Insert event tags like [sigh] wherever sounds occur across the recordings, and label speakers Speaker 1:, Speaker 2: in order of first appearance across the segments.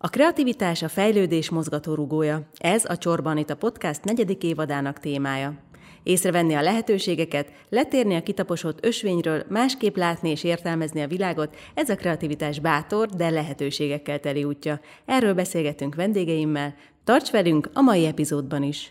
Speaker 1: A kreativitás a fejlődés mozgatórugója. Ez a Csorban itt a podcast negyedik évadának témája. Észrevenni a lehetőségeket, letérni a kitaposott ösvényről, másképp látni és értelmezni a világot, ez a kreativitás bátor, de lehetőségekkel teli útja. Erről beszélgetünk vendégeimmel. Tarts velünk a mai epizódban is!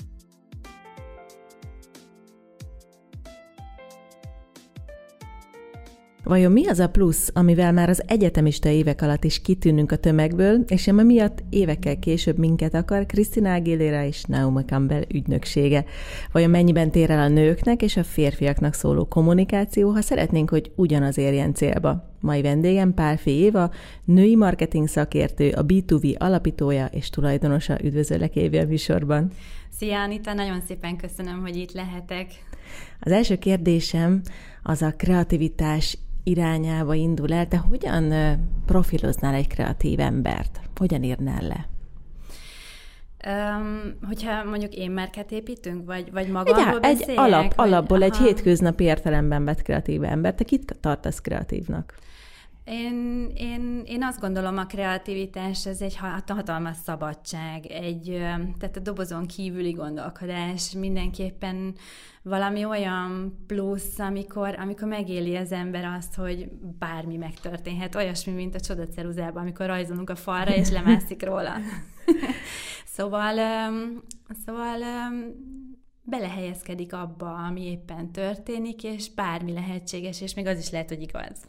Speaker 1: Vajon mi az a plusz, amivel már az egyetemista évek alatt is kitűnünk a tömegből, és ami miatt évekkel később minket akar Krisztina Aguilera és Naomi Campbell ügynöksége? Vajon mennyiben tér el a nőknek és a férfiaknak szóló kommunikáció, ha szeretnénk, hogy ugyanaz érjen célba? Mai vendégem Pálfi Éva, női marketing szakértő, a B2V alapítója és tulajdonosa. Üdvözöllek Évi a műsorban.
Speaker 2: Szia Anita, nagyon szépen köszönöm, hogy itt lehetek.
Speaker 1: Az első kérdésem az a kreativitás irányába indul el, te hogyan profiloznál egy kreatív embert? Hogyan írnál le?
Speaker 2: Um, hogyha mondjuk én márkát építünk, vagy, vagy magamról
Speaker 1: egy, egy alap, vagy, alapból aha. egy hétköznapi értelemben vett kreatív ember. Te kit tartasz kreatívnak?
Speaker 2: Én, én, én azt gondolom, a kreativitás ez egy hatalmas szabadság, egy, tehát a dobozon kívüli gondolkodás mindenképpen valami olyan plusz, amikor, amikor megéli az ember azt, hogy bármi megtörténhet. Olyasmi, mint a csodaceruzában, amikor rajzolunk a falra, és lemászik róla. [laughs] szóval, szóval belehelyezkedik abba, ami éppen történik, és bármi lehetséges, és még az is lehet, hogy igaz.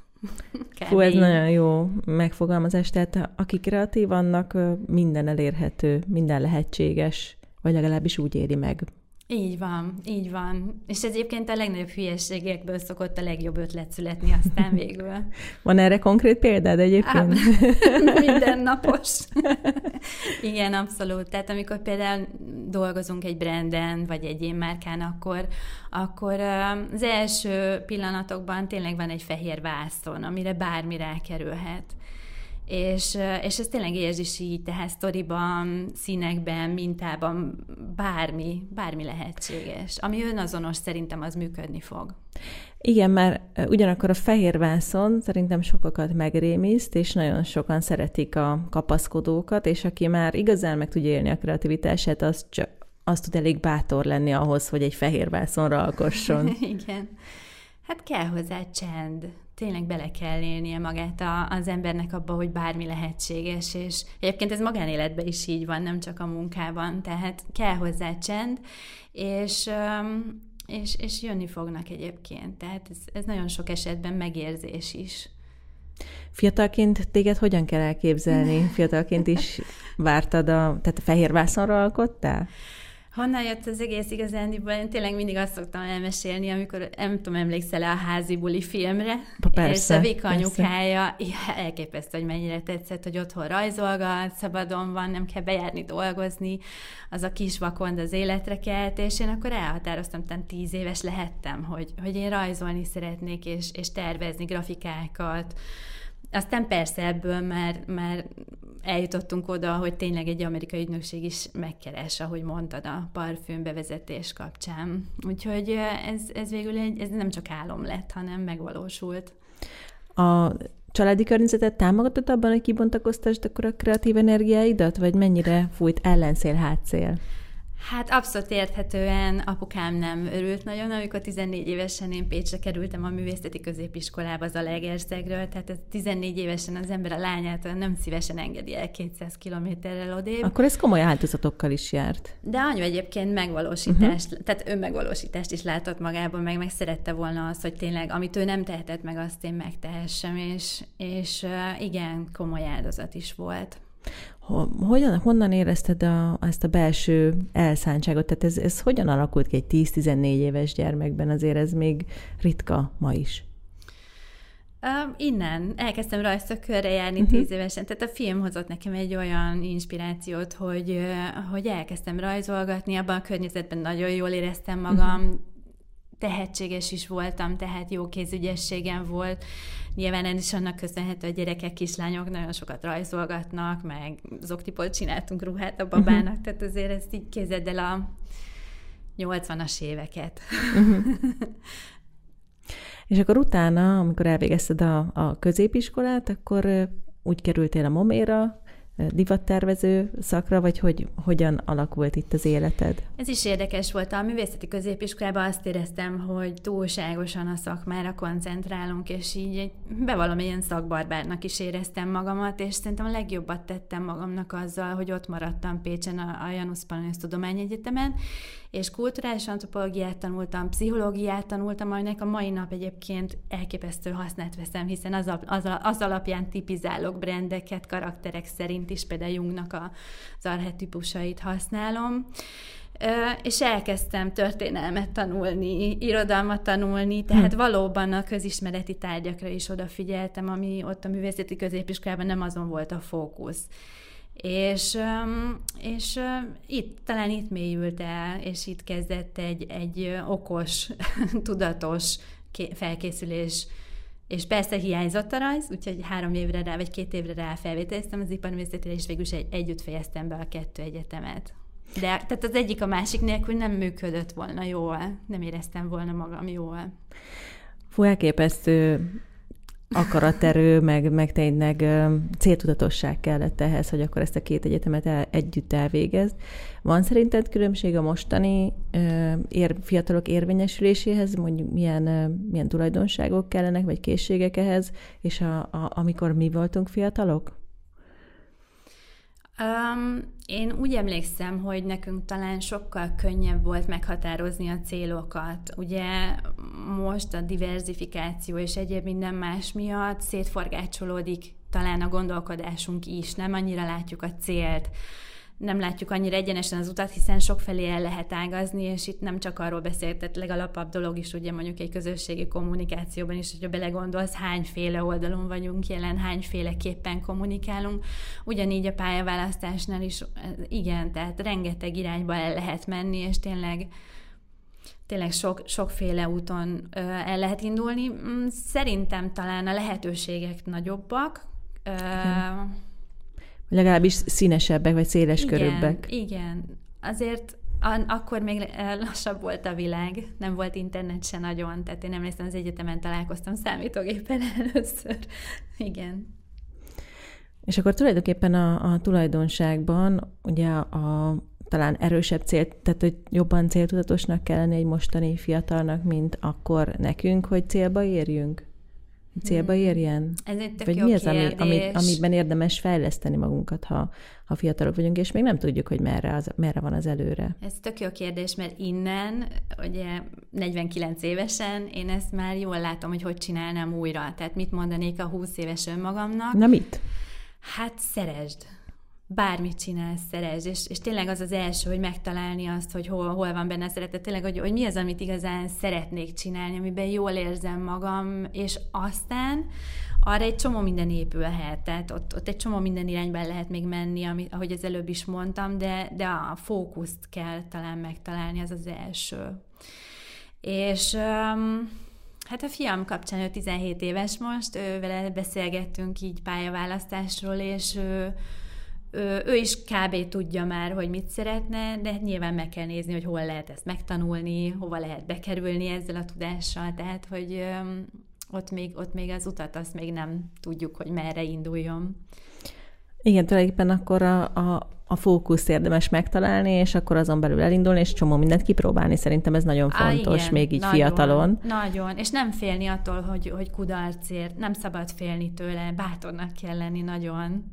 Speaker 1: Fú, ez nagyon jó megfogalmazás. Tehát aki kreatív, annak minden elérhető, minden lehetséges, vagy legalábbis úgy éri meg.
Speaker 2: Így van, így van. És egyébként a legnagyobb hülyeségekből szokott a legjobb ötlet születni aztán végül. [laughs]
Speaker 1: Van erre konkrét példád egyébként?
Speaker 2: Á, [laughs] mindennapos. Igen, abszolút. Tehát amikor például dolgozunk egy branden, vagy egy én márkán, akkor, akkor az első pillanatokban tényleg van egy fehér vászon, amire bármi rákerülhet és, és ez tényleg érzési így, tehát sztoriban, színekben, mintában, bármi, bármi lehetséges. Ami önazonos szerintem az működni fog.
Speaker 1: Igen, mert ugyanakkor a fehér vászon szerintem sokakat megrémiszt, és nagyon sokan szeretik a kapaszkodókat, és aki már igazán meg tudja élni a kreativitását, az csak az tud elég bátor lenni ahhoz, hogy egy fehér vászonra alkosson. [laughs]
Speaker 2: Igen. Hát kell hozzá csend tényleg bele kell élnie magát a, az embernek abba, hogy bármi lehetséges, és egyébként ez magánéletben is így van, nem csak a munkában, tehát kell hozzá csend, és, és, és jönni fognak egyébként, tehát ez, ez nagyon sok esetben megérzés is.
Speaker 1: Fiatalként téged hogyan kell elképzelni? [laughs] Fiatalként is vártad a, tehát a fehér vászonra alkottál?
Speaker 2: Honnan jött az egész igazándiból? Én tényleg mindig azt szoktam elmesélni, amikor nem tudom, emlékszel a házi buli filmre,
Speaker 1: persze,
Speaker 2: és a Vika anyukája elképesztő, hogy mennyire tetszett, hogy otthon rajzolgat, szabadon van, nem kell bejárni dolgozni, az a kis vakond az életre kelt, és én akkor elhatároztam, hogy tíz éves lehettem, hogy, hogy én rajzolni szeretnék, és, és tervezni grafikákat, aztán persze ebből már, már eljutottunk oda, hogy tényleg egy amerikai ügynökség is megkeres, ahogy mondtad, a parfüm bevezetés kapcsán. Úgyhogy ez, ez végül egy, ez nem csak álom lett, hanem megvalósult.
Speaker 1: A családi környezetet támogatott abban, hogy kibontakoztasd akkor a kreatív energiáidat, vagy mennyire fújt ellenszél, hátszél?
Speaker 2: Hát abszolút érthetően apukám nem örült nagyon, amikor 14 évesen én Pécsre kerültem a művészeti középiskolába az Alegerszegről, tehát ez 14 évesen az ember a lányától nem szívesen engedi el 200 kilométerrel odébb.
Speaker 1: Akkor ez komoly áldozatokkal is járt.
Speaker 2: De anyu egyébként megvalósítást, uh-huh. tehát önmegvalósítást is látott magában, meg meg szerette volna azt, hogy tényleg, amit ő nem tehetett meg, azt én megtehessem, és, és igen, komoly áldozat is volt.
Speaker 1: Hogyan, honnan érezted a, ezt a belső elszántságot? Tehát ez, ez hogyan alakult ki egy 10-14 éves gyermekben? Azért ez még ritka ma is.
Speaker 2: Uh, innen elkezdtem rajzszökörre járni uh-huh. tíz évesen, tehát a film hozott nekem egy olyan inspirációt, hogy, hogy elkezdtem rajzolgatni, abban a környezetben nagyon jól éreztem magam, uh-huh. Tehetséges is voltam, tehát jó kézügyességem volt, Nyilván ez is annak köszönhető, hogy gyerekek, kislányok nagyon sokat rajzolgatnak, meg zoktiból csináltunk ruhát a babának, uh-huh. tehát azért ezt így képzeld el a 80-as éveket. Uh-huh. [laughs]
Speaker 1: És akkor utána, amikor elvégezted a, a középiskolát, akkor úgy kerültél a moméra, divattervező szakra, vagy hogy hogyan alakult itt az életed?
Speaker 2: Ez is érdekes volt. A művészeti középiskolában azt éreztem, hogy túlságosan a szakmára koncentrálunk, és így egy, bevallom, ilyen szakbarbárnak is éreztem magamat, és szerintem a legjobbat tettem magamnak azzal, hogy ott maradtam Pécsen a, a Janusz Pannonius Tudományegyetemen, és kulturális antropológiát tanultam, pszichológiát tanultam, aminek a mai nap egyébként elképesztő hasznát veszem, hiszen az, az, az alapján tipizálok brendeket, karakterek szerint is, például Jungnak a, az arhetipusait használom. És elkezdtem történelmet tanulni, irodalmat tanulni, tehát hm. valóban a közismereti tárgyakra is odafigyeltem, ami ott a művészeti középiskolában nem azon volt a fókusz. És, és itt, talán itt mélyült el, és itt kezdett egy, egy okos, [laughs] tudatos felkészülés és persze hiányzott a rajz, úgyhogy három évre rá, vagy két évre rá felvételeztem az iparművészetére, és végül is egy, együtt fejeztem be a kettő egyetemet. De tehát az egyik a másik nélkül nem működött volna jól, nem éreztem volna magam jól.
Speaker 1: Fú, elképesztő akaraterő, meg, meg tényleg céltudatosság kellett ehhez, hogy akkor ezt a két egyetemet el, együtt elvégezd. Van szerinted különbség a mostani ér, fiatalok érvényesüléséhez, mondjuk milyen, milyen tulajdonságok kellenek, vagy készségek ehhez, és a, a, amikor mi voltunk fiatalok?
Speaker 2: Um, én úgy emlékszem, hogy nekünk talán sokkal könnyebb volt meghatározni a célokat. Ugye most a diversifikáció és egyéb minden más miatt szétforgácsolódik talán a gondolkodásunk is, nem annyira látjuk a célt nem látjuk annyira egyenesen az utat, hiszen sokfelé el lehet ágazni, és itt nem csak arról beszélt, tehát legalapabb dolog is, ugye mondjuk egy közösségi kommunikációban is, hogyha belegondolsz, hányféle oldalon vagyunk jelen, hányféleképpen kommunikálunk. Ugyanígy a pályaválasztásnál is, igen, tehát rengeteg irányba el lehet menni, és tényleg tényleg sok, sokféle úton el lehet indulni. Mm, szerintem talán a lehetőségek nagyobbak. Ö,
Speaker 1: legalábbis színesebbek, vagy széles
Speaker 2: igen,
Speaker 1: körűbbek.
Speaker 2: Igen, azért akkor még lassabb volt a világ, nem volt internet se nagyon, tehát én emlékszem, az egyetemen találkoztam számítógépen [laughs] először. Igen.
Speaker 1: És akkor tulajdonképpen a, a tulajdonságban ugye a, a talán erősebb cél, tehát hogy jobban céltudatosnak kellene egy mostani fiatalnak, mint akkor nekünk, hogy célba érjünk? Célba hmm. érjen?
Speaker 2: Ez egy tök
Speaker 1: Vagy
Speaker 2: jó
Speaker 1: mi az, ami, ami, amiben érdemes fejleszteni magunkat, ha, ha fiatalok vagyunk, és még nem tudjuk, hogy merre, az, merre van az előre?
Speaker 2: Ez tök jó kérdés, mert innen, ugye 49 évesen, én ezt már jól látom, hogy hogy csinálnám újra. Tehát mit mondanék a 20 éves önmagamnak?
Speaker 1: Na mit?
Speaker 2: Hát szeresd bármit csinálsz, szerez, és, és tényleg az az első, hogy megtalálni azt, hogy hol, hol van benne szeretet, tényleg, hogy, hogy mi az, amit igazán szeretnék csinálni, amiben jól érzem magam, és aztán arra egy csomó minden épülhet, tehát ott, ott egy csomó minden irányban lehet még menni, ami, ahogy az előbb is mondtam, de, de a fókuszt kell talán megtalálni, az az első. És um, hát a fiam kapcsán ő 17 éves most, ő vele beszélgettünk így pályaválasztásról, és ő, ő, is kb. tudja már, hogy mit szeretne, de nyilván meg kell nézni, hogy hol lehet ezt megtanulni, hova lehet bekerülni ezzel a tudással, tehát, hogy ott még, ott még az utat azt még nem tudjuk, hogy merre induljon.
Speaker 1: Igen, tulajdonképpen akkor a, a, a fókusz érdemes megtalálni, és akkor azon belül elindulni, és csomó mindent kipróbálni. Szerintem ez nagyon fontos, Á, igen, még így nagyon, fiatalon.
Speaker 2: Nagyon, és nem félni attól, hogy, hogy kudarcért, nem szabad félni tőle, bátornak kell lenni nagyon.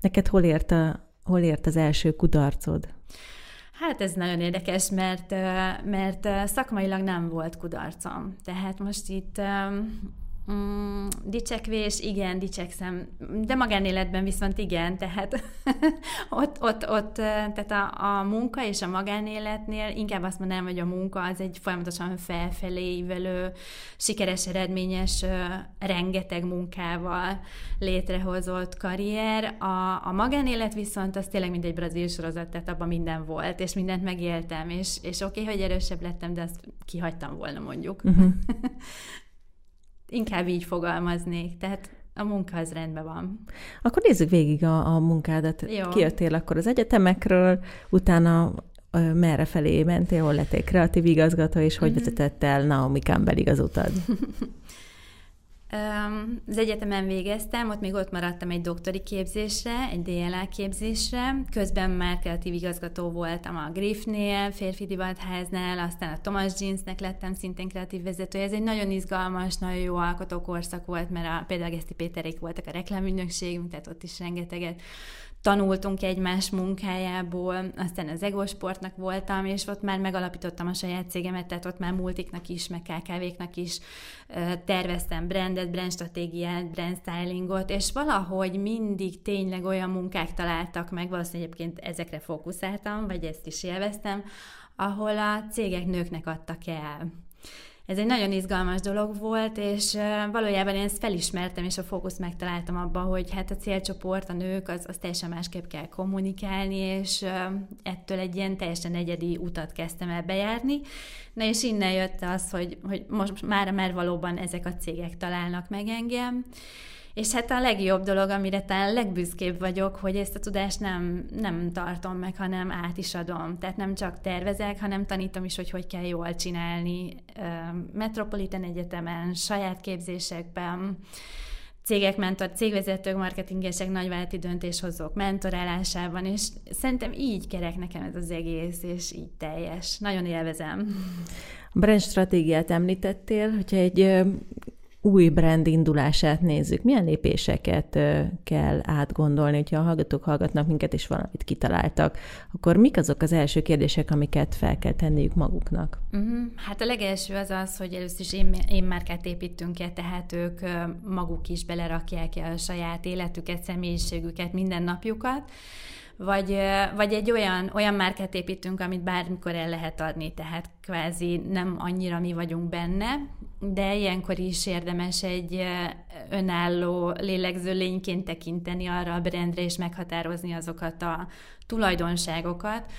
Speaker 1: Neked hol ért, a, hol ért az első kudarcod?
Speaker 2: Hát ez nagyon érdekes, mert, mert szakmailag nem volt kudarcom. Tehát most itt Mm, dicsekvés, igen, dicsekszem, de magánéletben viszont igen, tehát [laughs] ott, ott, ott, tehát a, a munka és a magánéletnél inkább azt mondanám, hogy a munka az egy folyamatosan felfelé ívelő, sikeres, eredményes, rengeteg munkával létrehozott karrier. A, a magánélet viszont az tényleg mint egy brazil sorozat, tehát abban minden volt, és mindent megéltem, és, és oké, okay, hogy erősebb lettem, de azt kihagytam volna mondjuk. Uh-huh. [laughs] Inkább így fogalmaznék, tehát a munka az rendben van.
Speaker 1: Akkor nézzük végig a, a munkádat. Jó. Kijöttél akkor az egyetemekről, utána merre felé mentél, hol lettél kreatív igazgató, és hogy mm-hmm. vezetett el Naomi Campbell igazutad? [laughs]
Speaker 2: Az egyetemen végeztem, ott még ott maradtam egy doktori képzésre, egy DLA képzésre, közben már kreatív igazgató voltam a Griffnél, férfi divatháznál, aztán a Thomas Jeansnek lettem szintén kreatív vezető. Ez egy nagyon izgalmas, nagyon jó alkotókorszak volt, mert a, például Geszti Péterék voltak a reklámügynökségünk, tehát ott is rengeteget tanultunk egymás munkájából, aztán az Egosportnak voltam, és ott már megalapítottam a saját cégemet, tehát ott már multiknak is, meg KKV-knak is terveztem brandet, brand stratégiát, és valahogy mindig tényleg olyan munkák találtak meg, valószínűleg egyébként ezekre fókuszáltam, vagy ezt is élveztem, ahol a cégek nőknek adtak el ez egy nagyon izgalmas dolog volt, és valójában én ezt felismertem, és a fókusz megtaláltam abban, hogy hát a célcsoport, a nők, az, az teljesen másképp kell kommunikálni, és ettől egy ilyen teljesen egyedi utat kezdtem el bejárni. Na és innen jött az, hogy, hogy most már, már valóban ezek a cégek találnak meg engem, és hát a legjobb dolog, amire talán legbüszkébb vagyok, hogy ezt a tudást nem, nem tartom meg, hanem át is adom. Tehát nem csak tervezek, hanem tanítom is, hogy hogy kell jól csinálni Metropolitan Egyetemen, saját képzésekben, cégek mentor, cégvezetők, marketingesek, nagyvállalati döntéshozók mentorálásában, és szerintem így kerek nekem ez az egész, és így teljes. Nagyon élvezem.
Speaker 1: A brand stratégiát említettél, hogyha egy új brand indulását nézzük, milyen lépéseket kell átgondolni, hogyha a hallgatók hallgatnak minket, és valamit kitaláltak, akkor mik azok az első kérdések, amiket fel kell tenniük maguknak?
Speaker 2: Uh-huh. Hát a legelső az az, hogy először is én, én márkát építünk ki, tehát ők maguk is belerakják a saját életüket, személyiségüket, mindennapjukat, vagy, vagy egy olyan, olyan márkát építünk, amit bármikor el lehet adni, tehát kvázi nem annyira mi vagyunk benne, de ilyenkor is érdemes egy önálló lélegző lényként tekinteni arra a brandre, és meghatározni azokat a tulajdonságokat,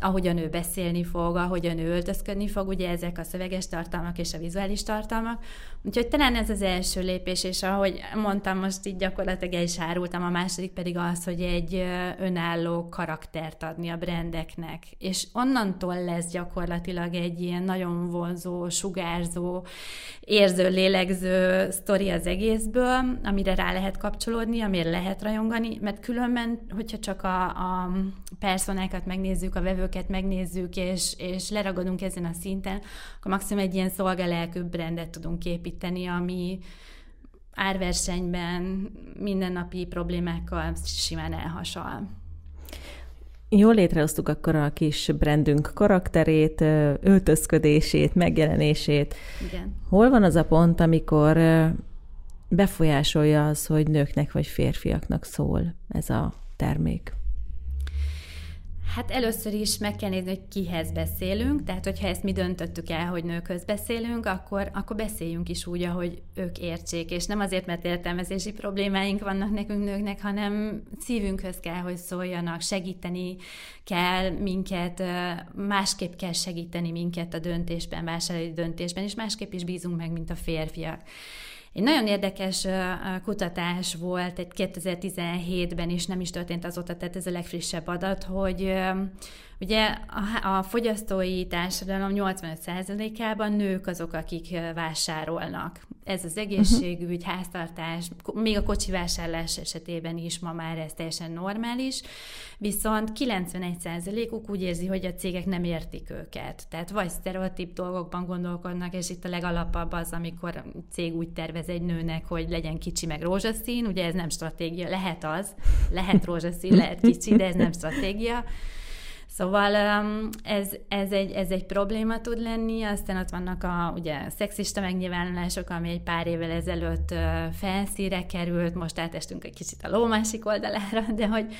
Speaker 2: ahogyan ő beszélni fog, ahogyan ő öltözködni fog, ugye ezek a szöveges tartalmak és a vizuális tartalmak. Úgyhogy talán ez az első lépés, és ahogy mondtam, most így gyakorlatilag el is árultam, a második pedig az, hogy egy önálló karaktert adni a brandeknek. És onnantól lesz gyakorlatilag egy ilyen nagyon vonzó, sugárzó, érző, lélegző sztori az egészből, amire rá lehet kapcsolódni, amire lehet rajongani, mert különben, hogyha csak a, a personákat megnézzük, a vevőket megnézzük, és, és leragadunk ezen a szinten, akkor maximum egy ilyen szolgalelkű brandet tudunk építeni, ami árversenyben mindennapi problémákkal simán elhasal.
Speaker 1: Jól létrehoztuk akkor a kis brandünk karakterét, öltözködését, megjelenését.
Speaker 2: Igen.
Speaker 1: Hol van az a pont, amikor befolyásolja az, hogy nőknek vagy férfiaknak szól ez a termék?
Speaker 2: Hát először is meg kell nézni, hogy kihez beszélünk, tehát hogyha ezt mi döntöttük el, hogy nőkhöz beszélünk, akkor, akkor beszéljünk is úgy, ahogy ők értsék, és nem azért, mert értelmezési problémáink vannak nekünk nőknek, hanem szívünkhöz kell, hogy szóljanak, segíteni kell minket, másképp kell segíteni minket a döntésben, vásárlói döntésben, és másképp is bízunk meg, mint a férfiak. Egy nagyon érdekes kutatás volt egy 2017-ben, és nem is történt azóta, tehát ez a legfrissebb adat, hogy Ugye a, a fogyasztói társadalom 85%-ában nők azok, akik vásárolnak. Ez az egészségügy, uh-huh. háztartás, még a kocsi vásárlás esetében is ma már ez teljesen normális, viszont 91%-uk úgy érzi, hogy a cégek nem értik őket. Tehát vagy sztereotíp dolgokban gondolkodnak, és itt a legalapabb az, amikor a cég úgy tervez egy nőnek, hogy legyen kicsi meg rózsaszín, ugye ez nem stratégia, lehet az, lehet rózsaszín, lehet kicsi, de ez nem stratégia Szóval ez, ez, egy, ez egy probléma tud lenni, aztán ott vannak a ugye, szexista megnyilvánulások, ami egy pár évvel ezelőtt felszíre került, most átestünk egy kicsit a ló másik oldalára, [laughs] de hogy,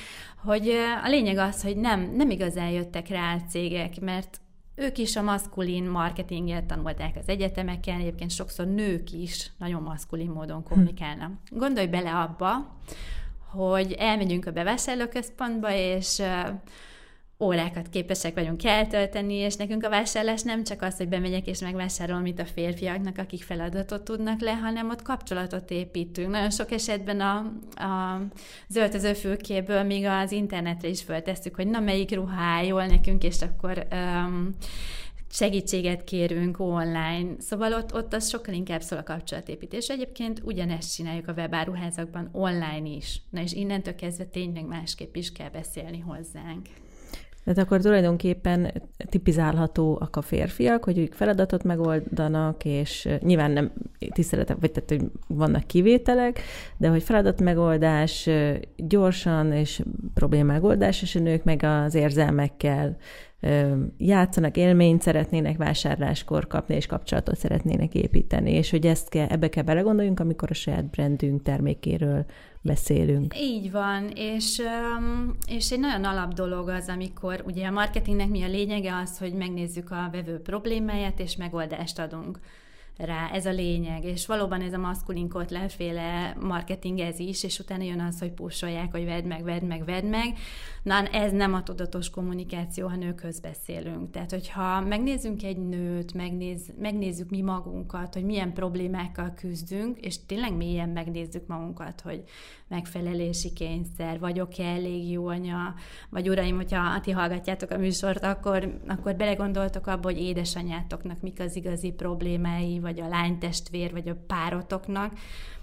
Speaker 2: hogy a lényeg az, hogy nem, nem igazán jöttek rá a cégek, mert ők is a maszkulin marketinget tanulták az egyetemeken, egyébként sokszor nők is nagyon maszkulin módon kommunikálnak. Gondolj bele abba, hogy elmegyünk a bevásárlóközpontba, és órákat képesek vagyunk eltölteni, és nekünk a vásárlás nem csak az, hogy bemegyek és megvásárolom, mint a férfiaknak, akik feladatot tudnak le, hanem ott kapcsolatot építünk. Nagyon sok esetben a, a fülkéből még az internetre is föltesszük, hogy na melyik ruhá jól nekünk, és akkor um, segítséget kérünk online, szóval ott, ott az sokkal inkább szól a kapcsolatépítés. Egyébként ugyanezt csináljuk a webáruházakban online is. Na és innentől kezdve tényleg másképp is kell beszélni hozzánk.
Speaker 1: Tehát akkor tulajdonképpen tipizálhatóak a férfiak, hogy ők feladatot megoldanak, és nyilván nem tiszteletek, vagy tehát, hogy vannak kivételek, de hogy feladat megoldás gyorsan és problémágoldás, és a nők meg az érzelmekkel játszanak, élményt szeretnének vásárláskor kapni, és kapcsolatot szeretnének építeni, és hogy ezt kell, ebbe kell belegondoljunk, amikor a saját brandünk termékéről beszélünk.
Speaker 2: Így van, és, és egy nagyon alap dolog az, amikor ugye a marketingnek mi a lényege az, hogy megnézzük a vevő problémáját, és megoldást adunk rá, ez a lényeg, és valóban ez a maszkulin leféle marketing ez is, és utána jön az, hogy pusolják, hogy vedd meg, vedd meg, vedd meg. Na, ez nem a tudatos kommunikáció, ha nőkhöz beszélünk. Tehát, hogyha megnézzünk egy nőt, megnéz, megnézzük mi magunkat, hogy milyen problémákkal küzdünk, és tényleg mélyen megnézzük magunkat, hogy megfelelési kényszer, vagyok-e elég jó anya, vagy uraim, hogyha ti hallgatjátok a műsort, akkor, akkor belegondoltok abba, hogy édesanyátoknak mik az igazi problémái, vagy a lánytestvér, vagy a párotoknak,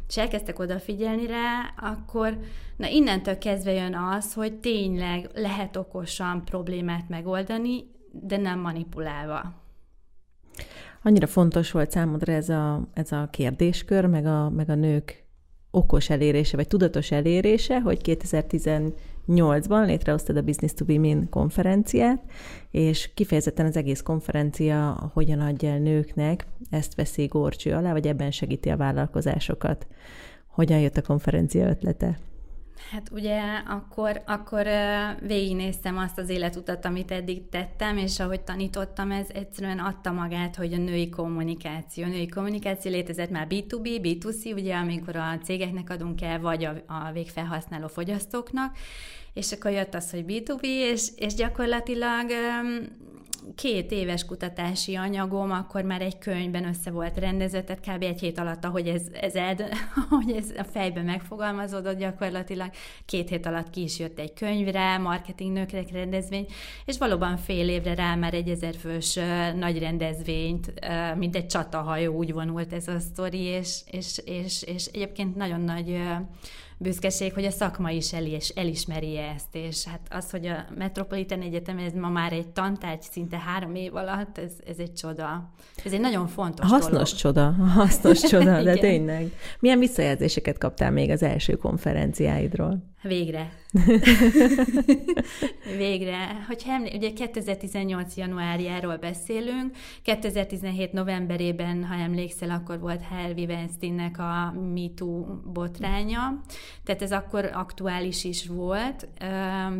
Speaker 2: és elkezdtek odafigyelni rá, akkor na innentől kezdve jön az, hogy tényleg lehet okosan problémát megoldani, de nem manipulálva.
Speaker 1: Annyira fontos volt számodra ez a, ez a kérdéskör, meg a, meg a nők okos elérése, vagy tudatos elérése, hogy 2018-ban létrehoztad a Business to Women konferenciát, és kifejezetten az egész konferencia hogyan adja el nőknek, ezt veszi górcső alá, vagy ebben segíti a vállalkozásokat. Hogyan jött a konferencia ötlete?
Speaker 2: Hát ugye akkor, akkor végignéztem azt az életutat, amit eddig tettem, és ahogy tanítottam, ez egyszerűen adta magát, hogy a női kommunikáció. A női kommunikáció létezett már B2B, B2C, ugye amikor a cégeknek adunk el, vagy a, a végfelhasználó fogyasztóknak, és akkor jött az, hogy B2B, és, és gyakorlatilag két éves kutatási anyagom, akkor már egy könyvben össze volt rendezve, tehát kb. egy hét alatt, ahogy ez, ez, ed, [laughs] ahogy ez a fejben megfogalmazódott gyakorlatilag, két hét alatt ki is jött egy könyvre, marketing nőkre rendezvény, és valóban fél évre rá már egy ezerfős nagy rendezvényt, mint egy csatahajó úgy vonult ez a sztori, és, és, és, és egyébként nagyon nagy büszkeség, hogy a szakma is el, és elismeri ezt, és hát az, hogy a Metropolitan Egyetem, ez ma már egy tantárgy szinte három év alatt, ez, ez egy csoda. Ez egy nagyon fontos
Speaker 1: Hasznos
Speaker 2: dolog.
Speaker 1: csoda, hasznos [laughs] csoda, de tényleg. Milyen visszajelzéseket kaptál még az első konferenciáidról?
Speaker 2: Végre. [laughs] Végre. Hogyha emlé- ugye 2018. januárjáról beszélünk, 2017. novemberében, ha emlékszel, akkor volt Harvey Weinsteinnek a MeToo botránya, tehát ez akkor aktuális is volt,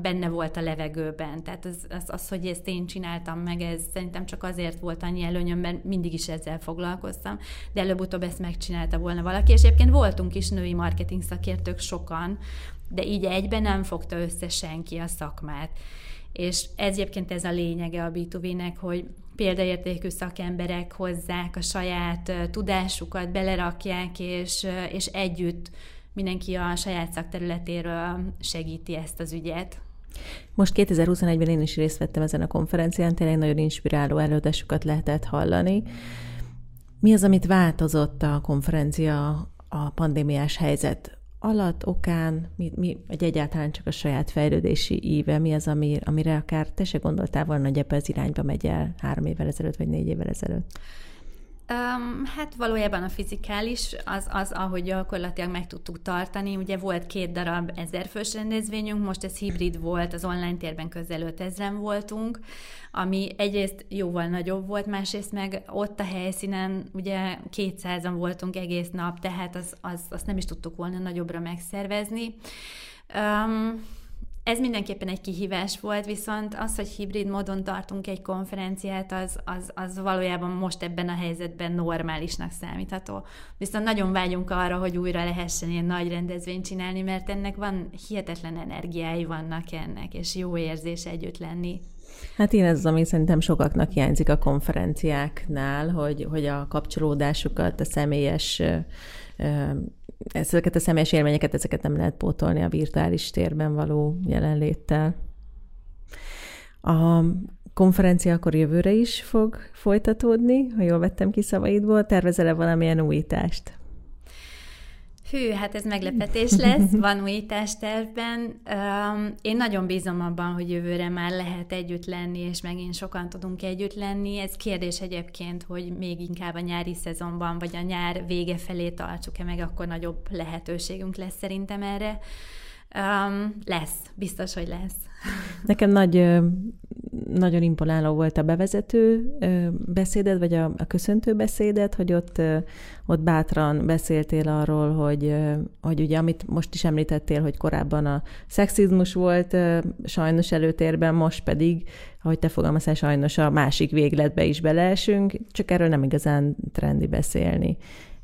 Speaker 2: benne volt a levegőben. Tehát az, az, az, hogy ezt én csináltam meg, ez szerintem csak azért volt annyi előnyöm, mert mindig is ezzel foglalkoztam, de előbb-utóbb ezt megcsinálta volna valaki, és egyébként voltunk is női marketing szakértők sokan, de így egyben nem fogta össze senki a szakmát. És ez egyébként ez a lényege a B2B-nek, hogy példaértékű szakemberek hozzák a saját tudásukat, belerakják, és, és együtt mindenki a saját szakterületéről segíti ezt az ügyet.
Speaker 1: Most 2021-ben én is részt vettem ezen a konferencián, tényleg nagyon inspiráló előadásokat lehetett hallani. Mi az, amit változott a konferencia a pandémiás helyzet alatt, okán, mi, mi, vagy egyáltalán csak a saját fejlődési íve, mi az, ami, amire akár te se gondoltál volna, hogy ebbe az irányba megy el három évvel ezelőtt, vagy négy évvel ezelőtt?
Speaker 2: Um, hát valójában a fizikális az, az, ahogy gyakorlatilag meg tudtuk tartani. Ugye volt két darab ezerfős rendezvényünk, most ez hibrid volt, az online térben közel 5000 voltunk, ami egyrészt jóval nagyobb volt, másrészt meg ott a helyszínen ugye 200-an voltunk egész nap, tehát az, az, azt nem is tudtuk volna nagyobbra megszervezni. Um, ez mindenképpen egy kihívás volt, viszont az, hogy hibrid módon tartunk egy konferenciát, az, az, az valójában most ebben a helyzetben normálisnak számítható. Viszont nagyon vágyunk arra, hogy újra lehessen ilyen nagy rendezvényt csinálni, mert ennek van hihetetlen energiái vannak ennek, és jó érzés együtt lenni.
Speaker 1: Hát én ez az, ami szerintem sokaknak hiányzik a konferenciáknál, hogy, hogy a kapcsolódásukat, a személyes ezeket a személyes élményeket, ezeket nem lehet pótolni a virtuális térben való jelenléttel. A konferencia akkor jövőre is fog folytatódni, ha jól vettem ki szavaidból. Tervezel-e valamilyen újítást?
Speaker 2: Hű, hát ez meglepetés lesz, van újítás tervben. Én nagyon bízom abban, hogy jövőre már lehet együtt lenni, és megint sokan tudunk együtt lenni. Ez kérdés egyébként, hogy még inkább a nyári szezonban, vagy a nyár vége felé tartsuk-e meg, akkor nagyobb lehetőségünk lesz szerintem erre. Um, lesz, biztos, hogy lesz.
Speaker 1: Nekem nagy, nagyon imponáló volt a bevezető beszéded, vagy a, a köszöntő beszéded, hogy ott, ott bátran beszéltél arról, hogy, hogy ugye, amit most is említettél, hogy korábban a szexizmus volt sajnos előtérben, most pedig, ahogy te fogalmaztál, sajnos a másik végletbe is beleesünk, csak erről nem igazán trendi beszélni.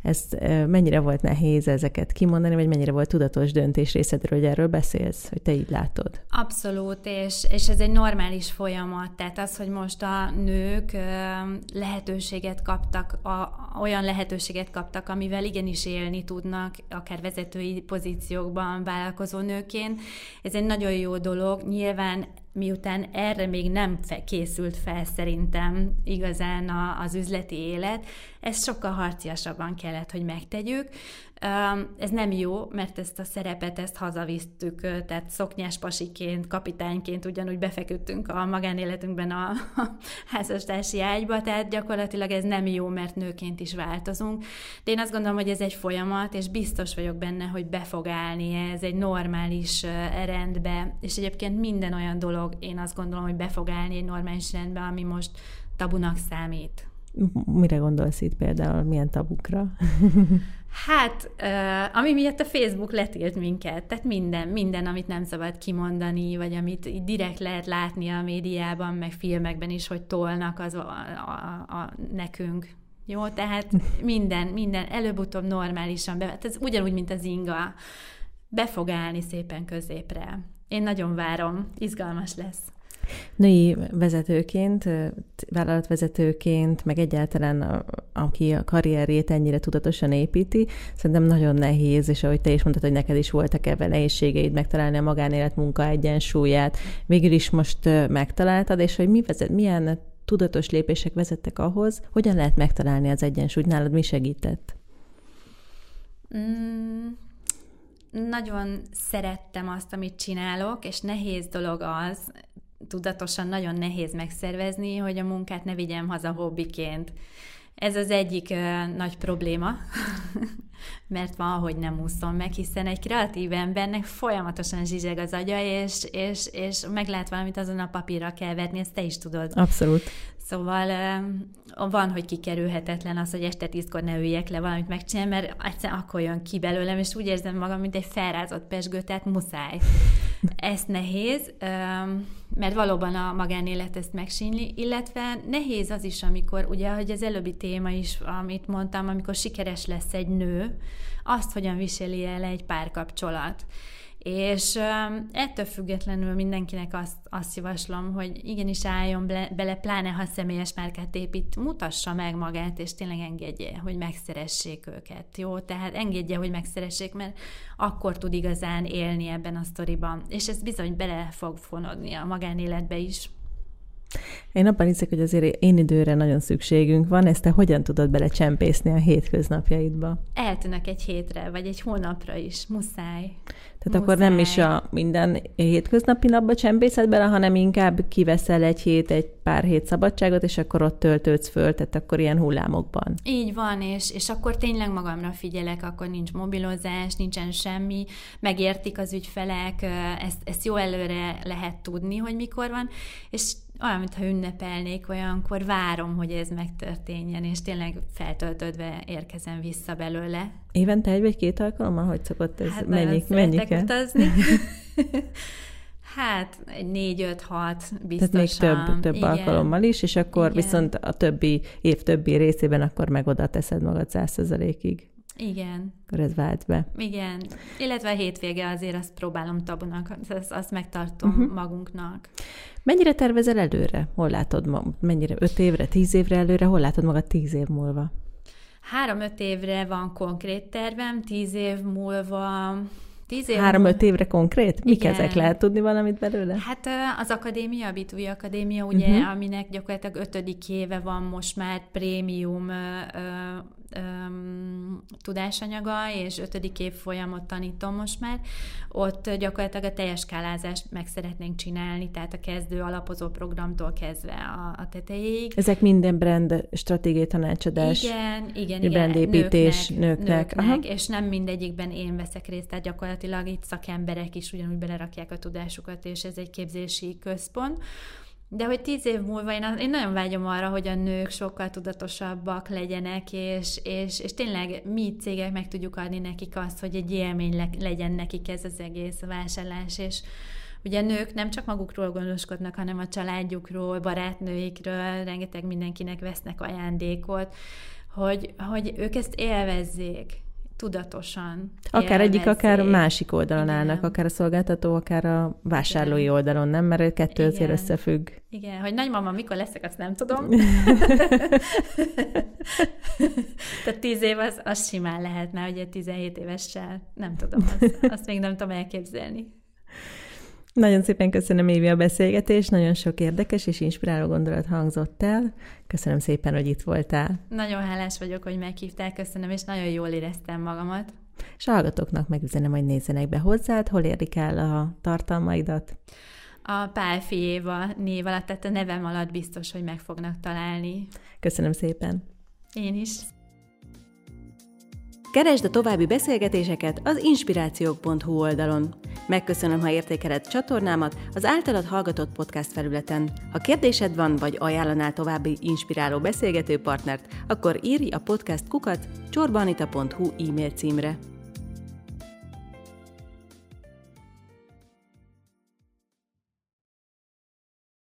Speaker 1: Ez mennyire volt nehéz ezeket kimondani, vagy mennyire volt tudatos döntés részedről, hogy erről beszélsz, hogy te így látod?
Speaker 2: Abszolút, és, és ez egy normális folyamat. Tehát az, hogy most a nők lehetőséget kaptak, a, olyan lehetőséget kaptak, amivel igenis élni tudnak, akár vezetői pozíciókban vállalkozó nőként, ez egy nagyon jó dolog. Nyilván miután erre még nem készült fel szerintem igazán az üzleti élet, ezt sokkal harciasabban kellett, hogy megtegyük. Ez nem jó, mert ezt a szerepet, ezt hazavisztük, tehát szoknyás pasiként, kapitányként ugyanúgy befeküdtünk a magánéletünkben a, [laughs] házastársi ágyba, tehát gyakorlatilag ez nem jó, mert nőként is változunk. De én azt gondolom, hogy ez egy folyamat, és biztos vagyok benne, hogy be fog állni ez egy normális rendbe, és egyébként minden olyan dolog, én azt gondolom, hogy be fog állni egy normális rendbe, ami most tabunak számít.
Speaker 1: Mire gondolsz itt például, milyen tabukra? [laughs]
Speaker 2: Hát, ami miatt a Facebook letilt minket, tehát minden, minden, amit nem szabad kimondani, vagy amit direkt lehet látni a médiában, meg filmekben is, hogy tolnak az a, a, a nekünk. Jó, tehát minden, minden előbb-utóbb normálisan be, hát ez ugyanúgy, mint az inga, be fog állni szépen középre. Én nagyon várom, izgalmas lesz.
Speaker 1: Női vezetőként, vállalatvezetőként, meg egyáltalán a, aki a karrierjét ennyire tudatosan építi, szerintem nagyon nehéz, és ahogy te is mondtad, hogy neked is voltak ebben nehézségeid megtalálni a magánélet munka egyensúlyát, végül is most megtaláltad, és hogy mi vezet, milyen tudatos lépések vezettek ahhoz, hogyan lehet megtalálni az egyensúlyt, nálad mi segített?
Speaker 2: Mm, nagyon szerettem azt, amit csinálok, és nehéz dolog az, tudatosan nagyon nehéz megszervezni, hogy a munkát ne vigyem haza hobbiként. Ez az egyik ö, nagy probléma, [laughs] mert van, hogy nem úszom meg, hiszen egy kreatív embernek folyamatosan zsizseg az agya, és, és, és meglát valamit azon a papírra kell vetni, ezt te is tudod.
Speaker 1: Abszolút.
Speaker 2: Szóval ö, van, hogy kikerülhetetlen az, hogy este tízkor ne üljek le valamit megcsinálni, mert egyszerűen akkor jön ki belőlem, és úgy érzem magam, mint egy felrázott pesgő, tehát muszáj. Ez nehéz, mert valóban a magánélet ezt megsínli, illetve nehéz az is, amikor, ugye, hogy az előbbi téma is, amit mondtam, amikor sikeres lesz egy nő, azt hogyan viseli el egy párkapcsolat. És ettől függetlenül mindenkinek azt, azt javaslom, hogy igenis álljon bele, pláne ha személyes márkát épít, mutassa meg magát, és tényleg engedje, hogy megszeressék őket. Jó? Tehát engedje, hogy megszeressék, mert akkor tud igazán élni ebben a sztoriban. És ez bizony bele fog fonodni a magánéletbe is.
Speaker 1: Én abban hiszek, hogy azért én időre nagyon szükségünk van, ezt te hogyan tudod belecsempészni a hétköznapjaidba?
Speaker 2: Eltűnök egy hétre, vagy egy hónapra is, muszáj.
Speaker 1: Tehát Muszáj. akkor nem is a minden hétköznapi napba csempészed bele, hanem inkább kiveszel egy hét, egy pár hét szabadságot, és akkor ott töltődsz föl, tehát akkor ilyen hullámokban.
Speaker 2: Így van, és, és akkor tényleg magamra figyelek, akkor nincs mobilozás, nincsen semmi, megértik az ügyfelek, ezt, ezt jó előre lehet tudni, hogy mikor van, és olyan, mintha ünnepelnék, olyankor várom, hogy ez megtörténjen, és tényleg feltöltődve érkezem vissza belőle.
Speaker 1: Évente egy vagy két alkalommal? Hogy szokott ez? Hát mennyi, mennyi kell?
Speaker 2: utazni. [laughs] Hát egy négy, öt, hat biztosan.
Speaker 1: Tehát még több, több Igen. alkalommal is, és akkor Igen. viszont a többi év többi részében akkor meg oda teszed magad százszerzalékig.
Speaker 2: Igen.
Speaker 1: Akkor ez vált be.
Speaker 2: Igen. Illetve a hétvége azért azt próbálom tabunak, azt, azt megtartom uh-huh. magunknak.
Speaker 1: Mennyire tervezel előre? Hol látod ma? Mennyire? Öt évre, tíz évre előre? Hol látod magad tíz év múlva?
Speaker 2: Három-öt évre van konkrét tervem, tíz év múlva
Speaker 1: Tíz év Három-öt évre konkrét? Mik Igen. ezek? Lehet tudni valamit belőle?
Speaker 2: Hát az akadémia, a Bitúj Akadémia, ugye, uh-huh. aminek gyakorlatilag ötödik éve van most már prémium öm, tudásanyaga, és ötödik év folyamot tanítom most már, ott gyakorlatilag a teljes skálázást meg szeretnénk csinálni, tehát a kezdő alapozó programtól kezdve a, a tetejéig.
Speaker 1: Ezek minden brand stratégiai tanácsadás.
Speaker 2: Igen, igen, igen.
Speaker 1: Brandépítés nőknek. nőknek,
Speaker 2: nőknek és nem mindegyikben én veszek részt, tehát gyakorlatilag itt szakemberek is ugyanúgy belerakják a tudásukat, és ez egy képzési központ. De hogy tíz év múlva én, én nagyon vágyom arra, hogy a nők sokkal tudatosabbak legyenek, és, és, és tényleg mi cégek meg tudjuk adni nekik azt, hogy egy élmény le, legyen nekik ez az egész vásárlás, és ugye nők nem csak magukról gondoskodnak, hanem a családjukról, barátnőikről, rengeteg mindenkinek vesznek ajándékot, hogy, hogy ők ezt élvezzék tudatosan.
Speaker 1: Akár egyik, akár másik oldalon Igen. állnak, akár a szolgáltató, akár a vásárlói Igen. oldalon, nem? Mert kettő Igen. azért összefügg.
Speaker 2: Igen, hogy nagymama mikor leszek, azt nem tudom. [laughs] Tehát tíz év az, az simán lehetne, ugye 17 évessel, nem tudom, azt, azt még nem tudom elképzelni.
Speaker 1: Nagyon szépen köszönöm, Évi, a beszélgetést, nagyon sok érdekes és inspiráló gondolat hangzott el. Köszönöm szépen, hogy itt voltál.
Speaker 2: Nagyon hálás vagyok, hogy meghívtál, köszönöm, és nagyon jól éreztem magamat.
Speaker 1: És hallgatóknak megüzenem, hogy nézzenek be hozzád, hol érdik el a tartalmaidat.
Speaker 2: A Pálfi Éva név alatt, tehát a nevem alatt biztos, hogy meg fognak találni.
Speaker 1: Köszönöm szépen.
Speaker 2: Én is.
Speaker 1: Keresd a további beszélgetéseket az inspirációk.hu oldalon. Megköszönöm, ha értékeled csatornámat az általad hallgatott podcast felületen. Ha kérdésed van, vagy ajánlanál további inspiráló beszélgető partnert, akkor írj a podcast kukat csorbanita.hu e-mail címre.